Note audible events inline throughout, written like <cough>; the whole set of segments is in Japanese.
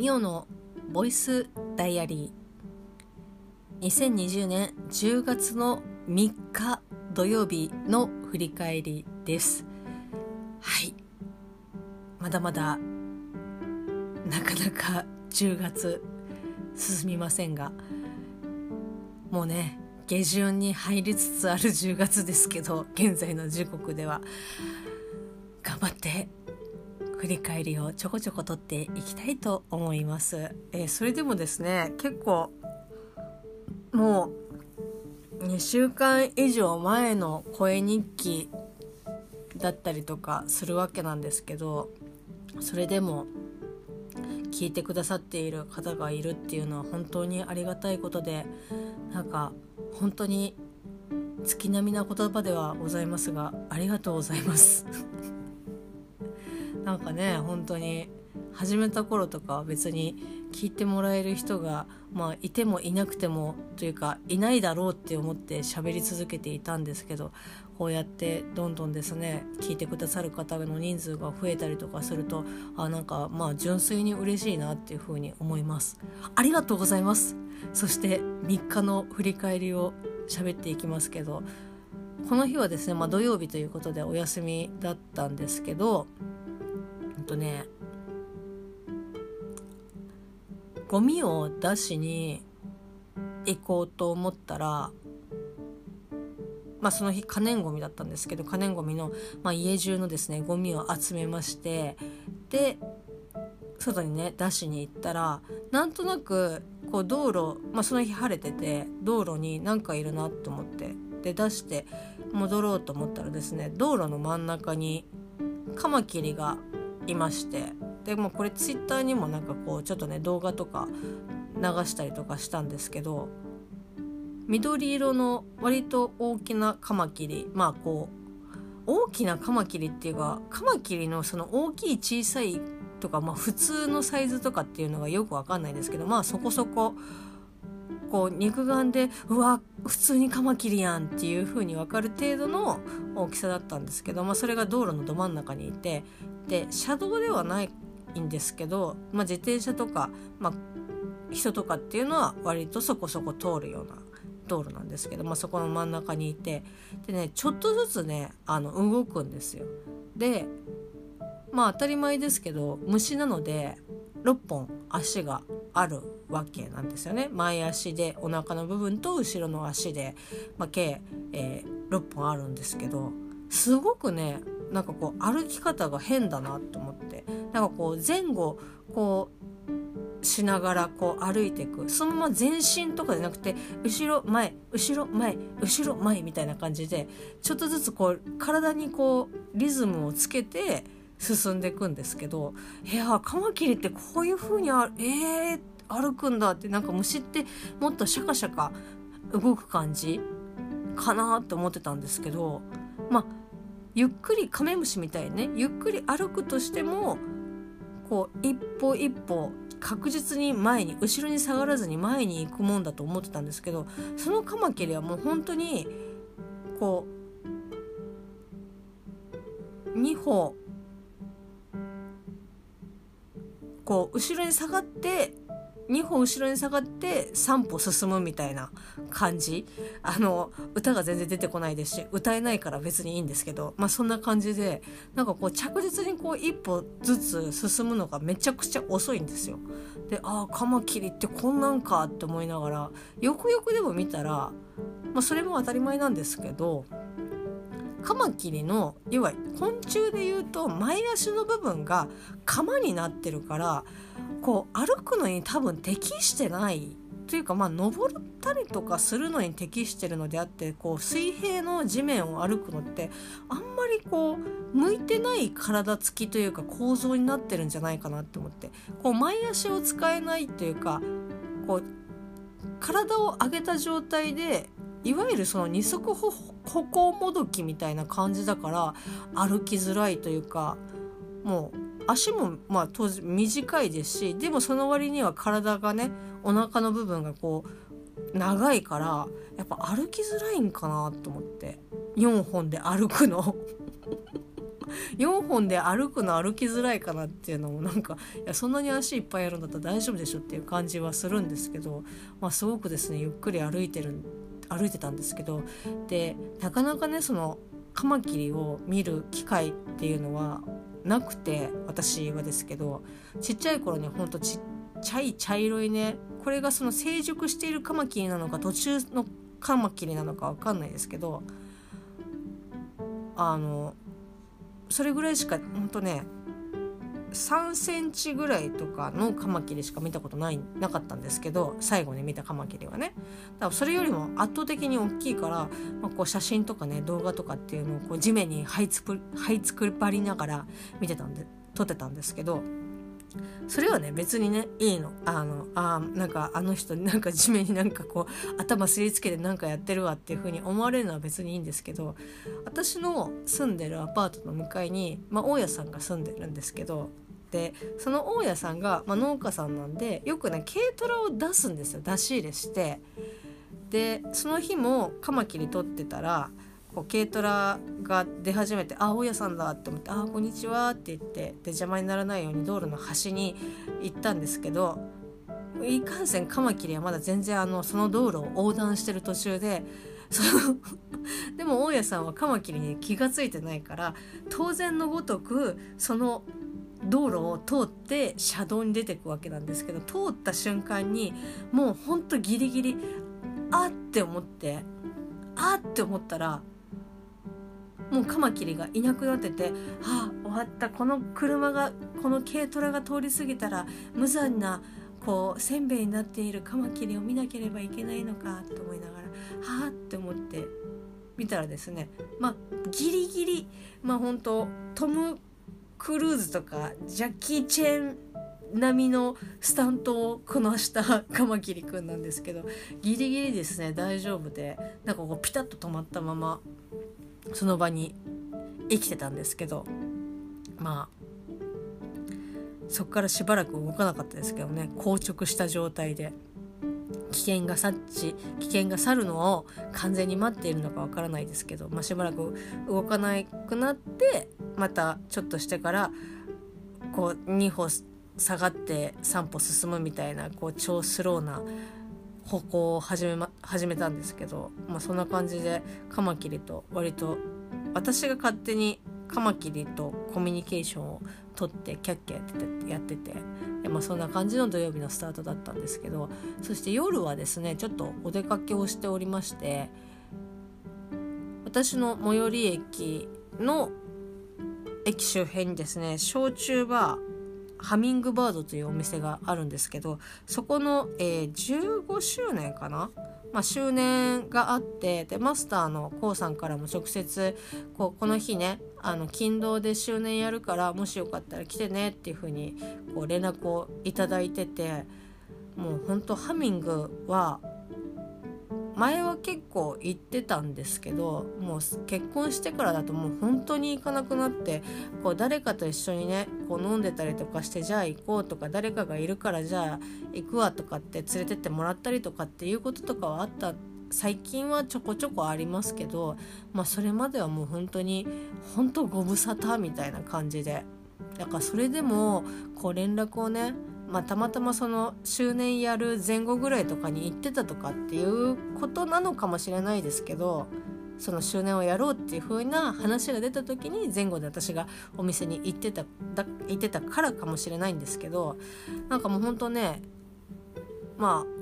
ミオのボイスダイアリー。2020年10月の3日土曜日の振り返りです。はい。まだまだなかなか10月進みませんが。もうね下旬に入りつつある10月ですけど現在の時刻では。頑張って振り返りをちょこちょこ取っていきたいと思います。えー、それでもですね結構もう2週間以上前の声日記だったりとかするわけなんですけどそれでも聞いてくださっている方がいるっていうのは本当にありがたいことでなんか本当に月並みな言葉ではございますがありがとうございますなんかね本当に始めた頃とかは別に聞いてもらえる人が、まあ、いてもいなくてもというかいないだろうって思って喋り続けていたんですけどこうやってどんどんですね聞いてくださる方の人数が増えたりとかするとあなんかまあ純粋に嬉しいなっていうふうに思います。ありがとうございます。そして3日の振り返りを喋っていきますけどこの日はですね、まあ、土曜日ということでお休みだったんですけどとねゴミを出しに行こうと思ったらまあその日可燃ごみだったんですけど可燃ごみの、まあ、家中のですねゴミを集めましてで外にね出しに行ったらなんとなくこう道路、まあ、その日晴れてて道路に何かいるなと思ってで出して戻ろうと思ったらですね道路の真ん中にカマキリがいまして。でもこれツイッターにもなんかこうちょっとね動画とか流したりとかしたんですけど緑色の割と大きなカマキリまあこう大きなカマキリっていうかカマキリのその大きい小さいとか、まあ、普通のサイズとかっていうのがよくわかんないですけどまあそこそここう肉眼でうわ普通にカマキリやんっていう風に分かる程度の大きさだったんですけど、まあ、それが道路のど真ん中にいてで車道ではないんですけど、まあ、自転車とか、まあ、人とかっていうのは割とそこそこ通るような道路なんですけど、まあ、そこの真ん中にいてでねちょっとずつねあの動くんですよ。でまあ当たり前ですけど虫なので6本足があるわけなんですよね。前足でお腹の部分と後ろの足で、まあ、計、えー、6本あるんですけどすごくねなんかこう歩き方が変だなと思って。なんかこう前後こうしながらこう歩いていく。そのまま前進とかじゃなくて後ろ前後ろ前後ろ前みたいな感じでちょっとずつこう体にこうリズムをつけて進んでいくんですけどいやカマキリってこういう風にあえー、歩くんだってなんか虫ってもっとシャカシャカ動く感じかなって思ってたんですけどまあゆっくりカメムシみたいにね。ゆっくり歩くとしてもこう一歩一歩確実に前に後ろに下がらずに前に行くもんだと思ってたんですけどそのカマキリはもう本当にこう2歩こう後ろに下がって2歩後ろに下がって3歩進むみたいな感じあの歌が全然出てこないですし歌えないから別にいいんですけどまあそんな感じでなんかこう着実にこう一歩ずつ進むのがめちゃくちゃ遅いんですよ。でああカマキリってこんなんかって思いながらよくよくでも見たら、まあ、それも当たり前なんですけどカマキリの要は昆虫でいうと前足の部分が鎌になってるからこう歩くのに多分適してないというかまあ登ったりとかするのに適してるのであってこう水平の地面を歩くのってあんまりこう向いてない体つきというか構造になってるんじゃないかなって思ってこう前足を使えないというかこう体を上げた状態でいわゆるその二足歩行もどきみたいな感じだから歩きづらいというかもう足もまあ当時短いですしでもその割には体がねお腹の部分がこう長いからやっぱ歩きづらいんかなと思って4本で歩くの。<laughs> 4本で歩くの歩きづらいかなっていうのもなんかいやそんなに足いっぱいあるんだったら大丈夫でしょっていう感じはするんですけど、まあ、すごくですねゆっくり歩いてる歩いてたんですけどでなかなかねそのカマキリを見る機会っていうのはなくて私はですけどちっちゃい頃にほんとちっちゃい茶色いねこれがその成熟しているカマキリなのか途中のカマキリなのか分かんないですけどあのそれぐらいしかほんとね3センチぐらいとかのカマキリしか見たことないなかったんですけど最後に見たカマキリはね。だからそれよりも圧倒的に大きいから、まあ、こう写真とかね動画とかっていうのをこう地面に這いつく這いつくばりながら見てたんで撮ってたんですけどそれはね別にねいいの。あのあなんかあの人なんか地面になんかこう頭すりつけてなんかやってるわっていう風に思われるのは別にいいんですけど私の住んでるアパートの向かいに、まあ、大家さんが住んでるんですけどでその大家さんが、まあ、農家さんなんでよくね軽トラを出すんですよ。出し入れして。でその日もカマキリ取ってたらこう軽トラが出始めて「あ大家さんだ」って思って「あこんにちは」って言ってで邪魔にならないように道路の端に行ったんですけどいかんせんカマキリはまだ全然あのその道路を横断してる途中でその <laughs> でも大家さんはカマキリに気が付いてないから当然のごとくその道路を通って車道に出てくわけなんですけど通った瞬間にもうほんとギリギリあって思ってあって思ったらもうカマキリがいなくなってて「ああ終わった。この車がこの軽トラが通り過ぎたら無残なこうせんべいになっているカマキリを見なければいけないのか」と思いながら「はあ」って思って見たらですねまあギリギリまあ本当トム・クルーズとかジャッキー・チェン並みのスタントをこなしたカマキリくんなんですけどギリギリですね大丈夫でなんかこうピタッと止まったままその場に生きてたんですけどまあそこからしばらく動かなかったですけどね。硬直した状態で危険が察知危険が去るのを完全に待っているのかわからないですけど、まあ、しばらく動かなくなってまたちょっとしてからこう2歩下がって3歩進むみたいなこう超スローな歩行を始め,、ま、始めたんですけど、まあ、そんな感じでカマキリと割と私が勝手にカマキリとコミュニケーションをとってキャッキャやっててやってて、まあ、そんな感じの土曜日のスタートだったんですけどそして夜はですねちょっとお出かけをしておりまして私の最寄り駅の駅周辺にですね焼酎バーハミングバードというお店があるんですけどそこの、えー、15周年かな、まあ、周年があってでマスターの k o さんからも直接こうこの日ねあの勤労で周年やるからもしよかったら来てねっていう風にこう連絡をいただいててもうほんとハミングは前は結構行ってたんですけどもう結婚してからだともう本当に行かなくなってこう誰かと一緒にねこう飲んでたりとかしてじゃあ行こうとか誰かがいるからじゃあ行くわとかって連れてってもらったりとかっていうこととかはあった。最近はちょこちょこありますけど、まあ、それまではもう本当に本当ご無沙汰みたいな感じで。だからそれでもこう連絡をねまあ、たまたまその周年やる前後ぐらいとかに行ってたとかっていうことなのかもしれないですけどその周年をやろうっていう風な話が出た時に前後で私がお店に行ってただ行ってたからかもしれないんですけどなんかもうほんとねまあ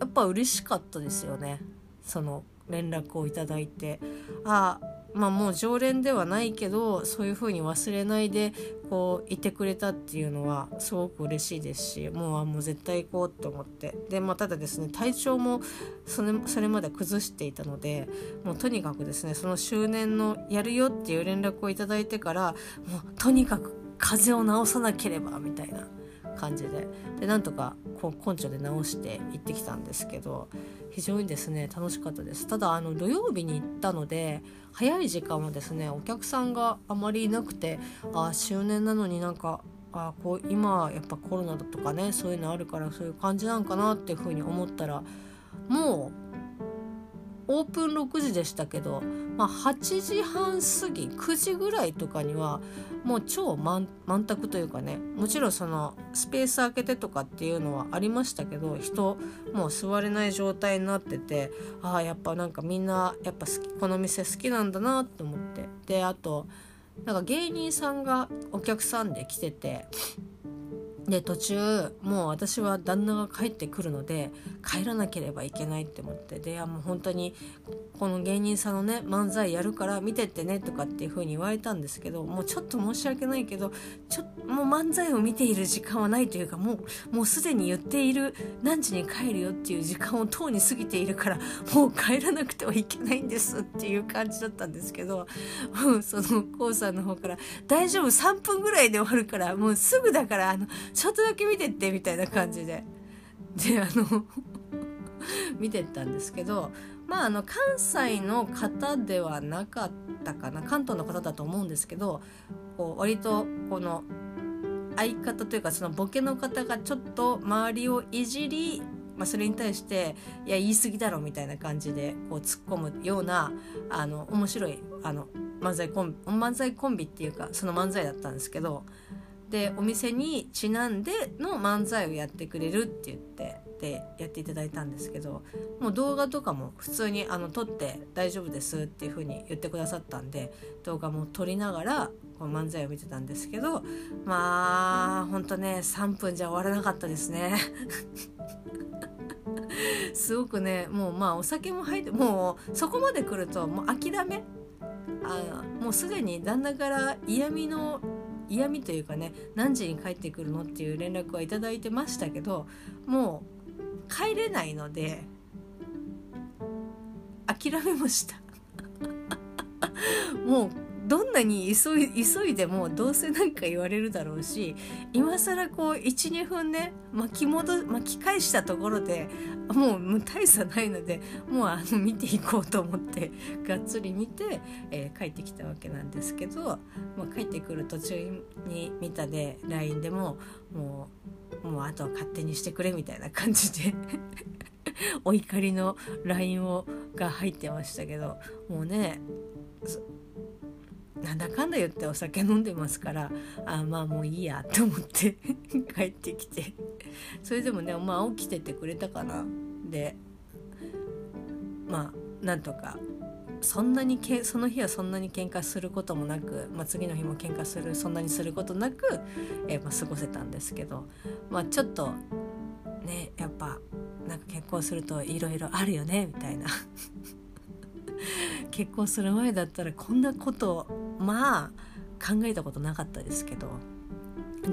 やっぱ嬉しかったですよね。その連絡をいただいて。ああまあもう常連ではないけどそういう風に忘れないでこういてくれたっていうのはすごく嬉しいですしもうもう絶対行こうと思って。でまあただですね体調もそれそれまで崩していたのでもうとにかくですねその周年のやるよっていう連絡をいただいてからもうとにかく風邪を治さなければみたいな。感じで。でなんとか根性で直して行ってきたんですけど非常にですね楽しかったです。ただあの土曜日に行ったので早い時間はですねお客さんがあまりいなくてあ周年なのになんかあこう今やっぱコロナだとかねそういうのあるからそういう感じなんかなっていうふうに思ったらもうオープン6時でしたけど、まあ、8時半過ぎ9時ぐらいとかにはもう超満卓というかねもちろんそのスペース空けてとかっていうのはありましたけど人もう座れない状態になっててああやっぱなんかみんなやっぱ好きこの店好きなんだなと思って。であとなんか芸人さんがお客さんで来ててで途中もう私は旦那が帰ってくるので帰らなければいけないって思ってでいやもう本当にこの芸人さんのね漫才やるから見てってねとかっていう風に言われたんですけどもうちょっと申し訳ないけどちょもう漫才を見ている時間はないというかもうもうすでに言っている何時に帰るよっていう時間をとうに過ぎているからもう帰らなくてはいけないんですっていう感じだったんですけどその k o さんの方から「大丈夫3分ぐらいで終わるからもうすぐだからあのちょっとだけ見てって」みたいな感じで。であの <laughs> 見てったんですけどまああの関西の方ではなかったかな関東の方だと思うんですけどこう割とこの相方というかそのボケの方がちょっと周りをいじり、まあ、それに対して「いや言い過ぎだろ」みたいな感じでこう突っ込むようなあの面白いあの漫才コン漫才コンビっていうかその漫才だったんですけどでお店にちなんでの漫才をやってくれるって言ってでやっていただいたんですけどもう動画とかも普通にあの撮って大丈夫ですっていう風に言ってくださったんで動画も撮りながらこの漫才を見てたんですけどまあほんとね3分じゃ終わらなかったですね。<laughs> すごくねもうまあお酒も入ってもうそこまで来るともう諦め。あもうすでに旦那から嫌味の嫌味というかね何時に帰ってくるのっていう連絡は頂いてましたけどもう帰れないので諦めました。<laughs> もうどんなに急い急いでもどうせ何か言われるだろうし今更こう12分ね巻き戻巻き返したところでもう大差ないのでもうあの見ていこうと思ってがっつり見て、えー、帰ってきたわけなんですけど、まあ、帰ってくる途中に見たで LINE でももうもうあとは勝手にしてくれみたいな感じで <laughs> お怒りの LINE が入ってましたけどもうねなんだかんだ言ってお酒飲んでますからあまあもういいやと思って <laughs> 帰ってきて。それでもねまあ起きててくれたかな？でまあなんとかそんなにけその日はそんなに喧嘩することもなく、まあ、次の日も喧嘩するそんなにすることなく、えー、まあ、過ごせたんですけど、まあ、ちょっとねやっぱなんか結婚するといろいろあるよねみたいな。結婚する前だったらこんなことまあ考えたことなかったですけど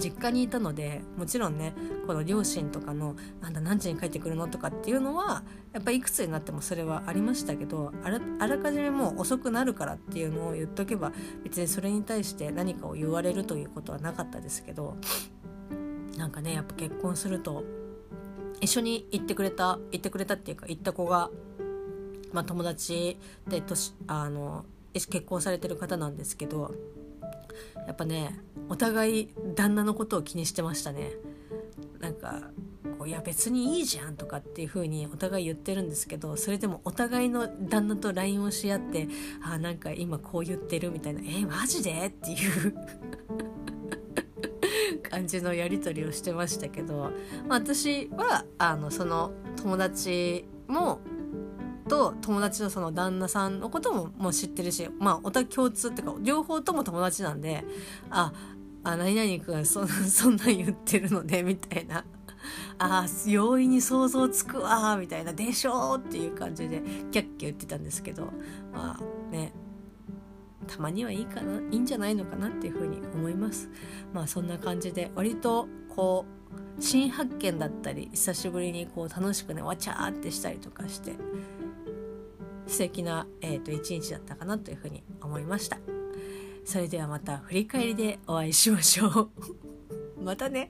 実家にいたのでもちろんねこの両親とかの「なんだ何時に帰ってくるの?」とかっていうのはやっぱいくつになってもそれはありましたけどあらあらかじめもう遅くなるからっていうのを言っとけば別にそれに対して何かを言われるということはなかったですけどなんかねやっぱ結婚すると一緒に行ってくれた行ってくれたっていうか行った子がまあ、友達で年あの結婚されてる方なんですけどやっぱねお互い旦那のことを気にしてましたねなんかこういや別にいいじゃんとかっていう風にお互い言ってるんですけどそれでもお互いの旦那と LINE をし合ってあなんか今こう言ってるみたいな「えー、マジで?」っていう <laughs> 感じのやり取りをしてましたけど、私はあのその友達もと友達のその旦那さんのことももう知ってるしまあお互い共通っていうか両方とも友達なんでああ何々君そ <laughs> そんなん言ってるのでみたいな。あ容易に想像つくわみたいなでしょっていう感じでキャッキャ言ってたんですけどまあねたまにはいいかないいんじゃないのかなっていうふうに思います。まあそんな感じで割とこう新発見だったり久しぶりにこう楽しくねわちゃーってしたりとかして素敵な、えーと、一日だったかなというふうに思いました。それではまた振り返りでお会いしましょう。<laughs> またね。